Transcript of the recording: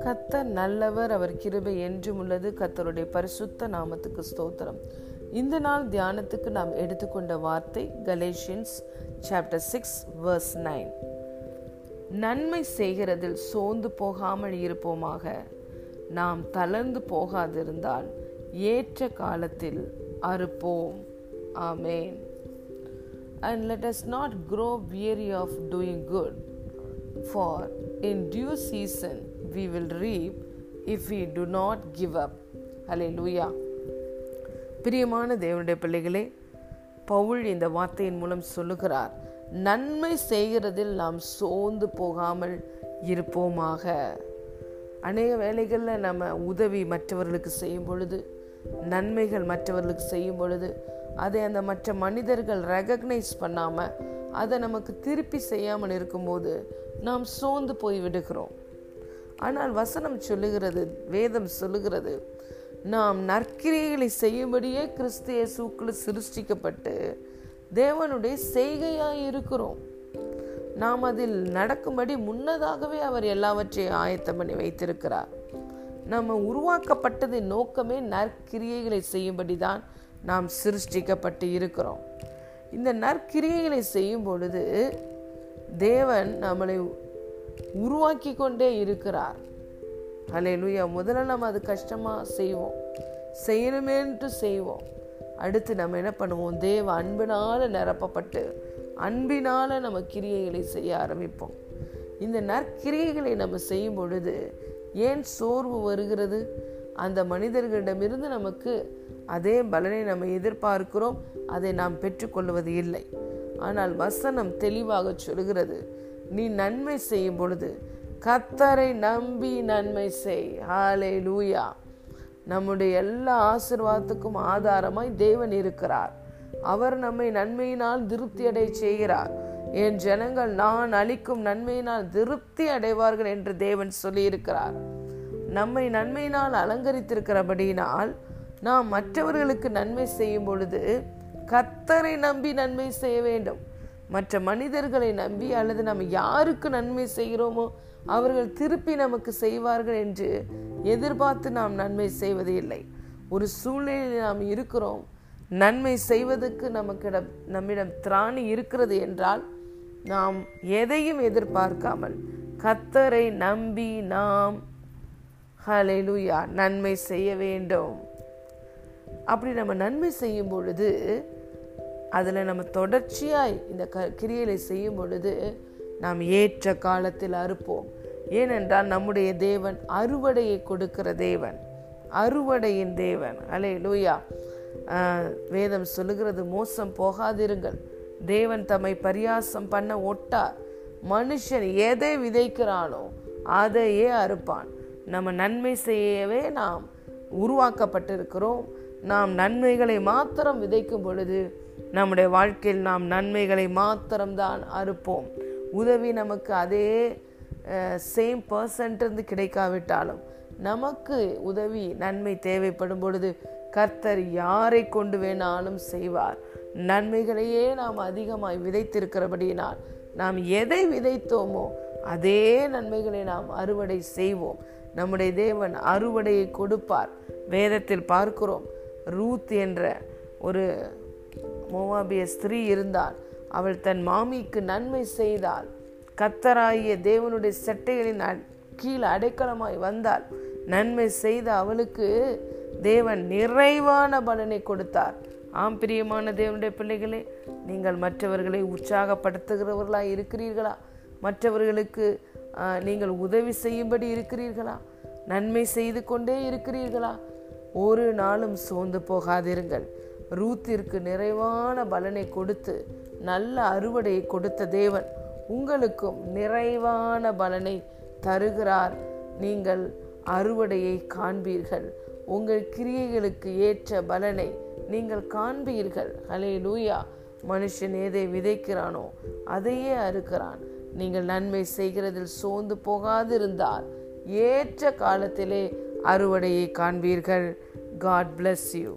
கத்தர் நல்லவர் அவர் கிருபை என்றும் உள்ளது. கத்தருடைய பரிசுத்த நாமத்துக்கு ஸ்தோத்திரம். இந்த நாள் தியானத்துக்கு நாம் எடுத்துக்கொண்ட வார்த்தை Galatians chapter six verse nine நன்மை செய்கிறதில் சோர்ந்து போகாமல் இருப்போமாக. நாம் தளர்ந்து போகாதிருந்தால் ஏற்ற காலத்தில் அறுப்போம். ஆமேன். And let us not grow weary of doing good, for in due season we will reap if we do not give up. Hallelujah. பிரியமான தேவனுடைய பிள்ளைகளே பவுல் இந்த வார்த்தையின் மூலம் சொல்லுகிறார் நன்மை செய்கிறதில் நாம் சோர்ந்து போகாமல் இருப்போமாக அநேக வேலைகளில் நம்ம உதவி மற்றவர்களுக்கு செய்யும் பொழுது நன்மைகள் மற்றவர்களுக்கு செய்யும் பொழுது அதை அந்த மற்ற மனிதர்கள் ரெகக்னைஸ் பண்ணாமல் அதை நமக்கு திருப்பி செய்யாமல் இருக்கும்போது நாம் சோர்ந்து போய் விடுகிறோம். ஆனால் வசனம் சொல்லுகிறது வேதம் சொல்லுகிறது நாம் நற்கிரியைகளை செய்யும்படியே கிறிஸ்து இயேசுக்குள் சிருஷ்டிக்கப்பட்டு தேவனுடைய செய்கையாய் இருக்கிறோம். நாம் அதில் நடக்கும்படி முன்னதாகவே அவர் எல்லாவற்றையும் ஆயத்தம் பண்ணி வைத்திருக்கிறார். நம்ம உருவாக்கப்பட்டதின் நோக்கமே நற்கிரியைகளை செய்யும்படி தான் நாம் சிருஷ்டிக்கப்பட்டு இருக்கிறோம். இந்த நற்கிரியைகளை செய்யும் பொழுது தேவன் நம்மளை உருவாக்கி கொண்டே இருக்கிறார். அலையிலுயா முதல்ல நம்ம அது கஷ்டமாக செய்வோம். செய்யணுமேன்ட்டு செய்வோம். அடுத்து நம்ம என்ன பண்ணுவோம்? தேவ அன்பினால் நிரப்பப்பட்டு அன்பினால் நம்ம கிரியைகளை செய்ய ஆரம்பிப்போம். இந்த நற்கிரியைகளை நம்ம செய்யும் பொழுது ஏன் சோர்வு வருகிறது? அந்த மனிதர்களிடமிருந்து நமக்கு அதே பலனை நம்ம எதிர்பார்க்கிறோம். அதை நாம் பெற்றுக்கொள்வது இல்லை. ஆனால் வசனம் தெளிவாக சொல்கிறது. நீ நன்மை செய்யும் பொழுது கத்தரை நம்பி நன்மை செய். ஹாலே லூயா நம்முடைய எல்லா ஆசிர்வாதத்துக்கும் ஆதாரமாய் தேவன் இருக்கிறார். அவர் நம்மை நன்மையினால் திருப்தியடை செய்கிறார். என் ஜனங்கள் நான் அளிக்கும் நன்மையினால் திருப்தி அடைவார்கள் என்று தேவன் சொல்லியிருக்கிறார். நம்மை நன்மையினால் அலங்கரித்திருக்கிறபடியினால் நாம் மற்றவர்களுக்கு நன்மை செய்யும் பொழுது கத்தரை நம்பி நன்மை செய்ய வேண்டும். மற்ற மனிதர்களை நம்பி அல்லது நம்ம யாருக்கு நன்மை செய்கிறோமோ அவர்கள் திருப்பி நமக்கு செய்வார்கள் என்று எதிர்பார்த்து நாம் நன்மை செய்வது இல்லை. ஒரு சூழ்நிலையில் நாம் இருக்கிறோம். நன்மை செய்வதற்கு நமக்கிடம் நம்மிடம் திராணி இருக்கிறது என்றால் நாம் எதையும் எதிர்பார்க்காமல் கத்தரை நம்பி நாம் ஹலெலுயா நன்மை செய்ய வேண்டும். அப்படி நம்ம நன்மை செய்யும் பொழுது அதில் நம்ம தொடர்ச்சியாய் இந்த க கிரியலை செய்யும் பொழுது நாம் ஏற்ற காலத்தில் அறுப்போம். ஏனென்றால் நம்முடைய தேவன் அறுவடையை கொடுக்கிற தேவன் அறுவடையின் தேவன். அலே லூயா வேதம் சொல்லுகிறது மோசம் போகாதிருங்கள். தேவன் தம்மை பரியாசம் பண்ண ஒட்டார். மனுஷன் எதை விதைக்கிறானோ அதையே அறுப்பான். நம்ம நன்மை செய்யவே நாம் உருவாக்கப்பட்டிருக்கிறோம். நாம் நன்மைகளை மாத்திரம் விதைக்கும் பொழுது நம்முடைய வாழ்க்கையில் நாம் நன்மைகளை மாத்திரம்தான் அறுப்போம். உதவி நமக்கு அதே சேம் பர்சன்ட்ருந்து கிடைக்காவிட்டாலும் நமக்கு உதவி நன்மை தேவைப்படும் பொழுது கர்த்தர் யாரை கொண்டு வேணாலும் செய்வார். நன்மைகளையே நாம் அதிகமாய் விதைத்திருக்கிறபடியினால் நாம் எதை விதைத்தோமோ அதே நன்மைகளை நாம் அறுவடை செய்வோம். நம்முடைய தேவன் அறுவடையை கொடுப்பார். வேதத்தில் பார்க்கிறோம் ரூத் என்ற ஒரு மோவாபிய ஸ்திரீ இருந்தால் அவள் தன் மாமிக்கு நன்மை செய்தால் கத்தராகிய தேவனுடைய சட்டைகளின் கீழ் அடைக்கலமாய் வந்தால் நன்மை செய்த அவளுக்கு தேவன் நிறைவான பலனை கொடுத்தார். ஆம் பிரியமான தேவனுடைய பிள்ளைகளே நீங்கள் மற்றவர்களை உற்சாகப்படுத்துகிறவர்களாக இருக்கிறீர்களா? மற்றவர்களுக்கு நீங்கள் உதவி செய்யும்படி இருக்கிறீர்களா? நன்மை செய்து கொண்டே இருக்கிறீர்களா? ஒரு நாளும் சோர்ந்து போகாதிருங்கள். ரூத்திற்கு நிறைவான பலனை கொடுத்து நல்ல அறுவடையை கொடுத்த தேவன் உங்களுக்கும் நிறைவான பலனை தருகிறார். நீங்கள் அறுவடையை காண்பீர்கள். உங்கள் கிரியைகளுக்கு ஏற்ற பலனை நீங்கள் காண்பீர்கள். ஹலே லூயா மனுஷன் எதை விதைக்கிறானோ அதையே அறுக்கிறான். நீங்கள் நன்மை செய்கிறதில் சோர்ந்து போகாதிருந்தால் ஏற்ற காலத்திலே அறுவடையை காண்பீர்கள். God bless you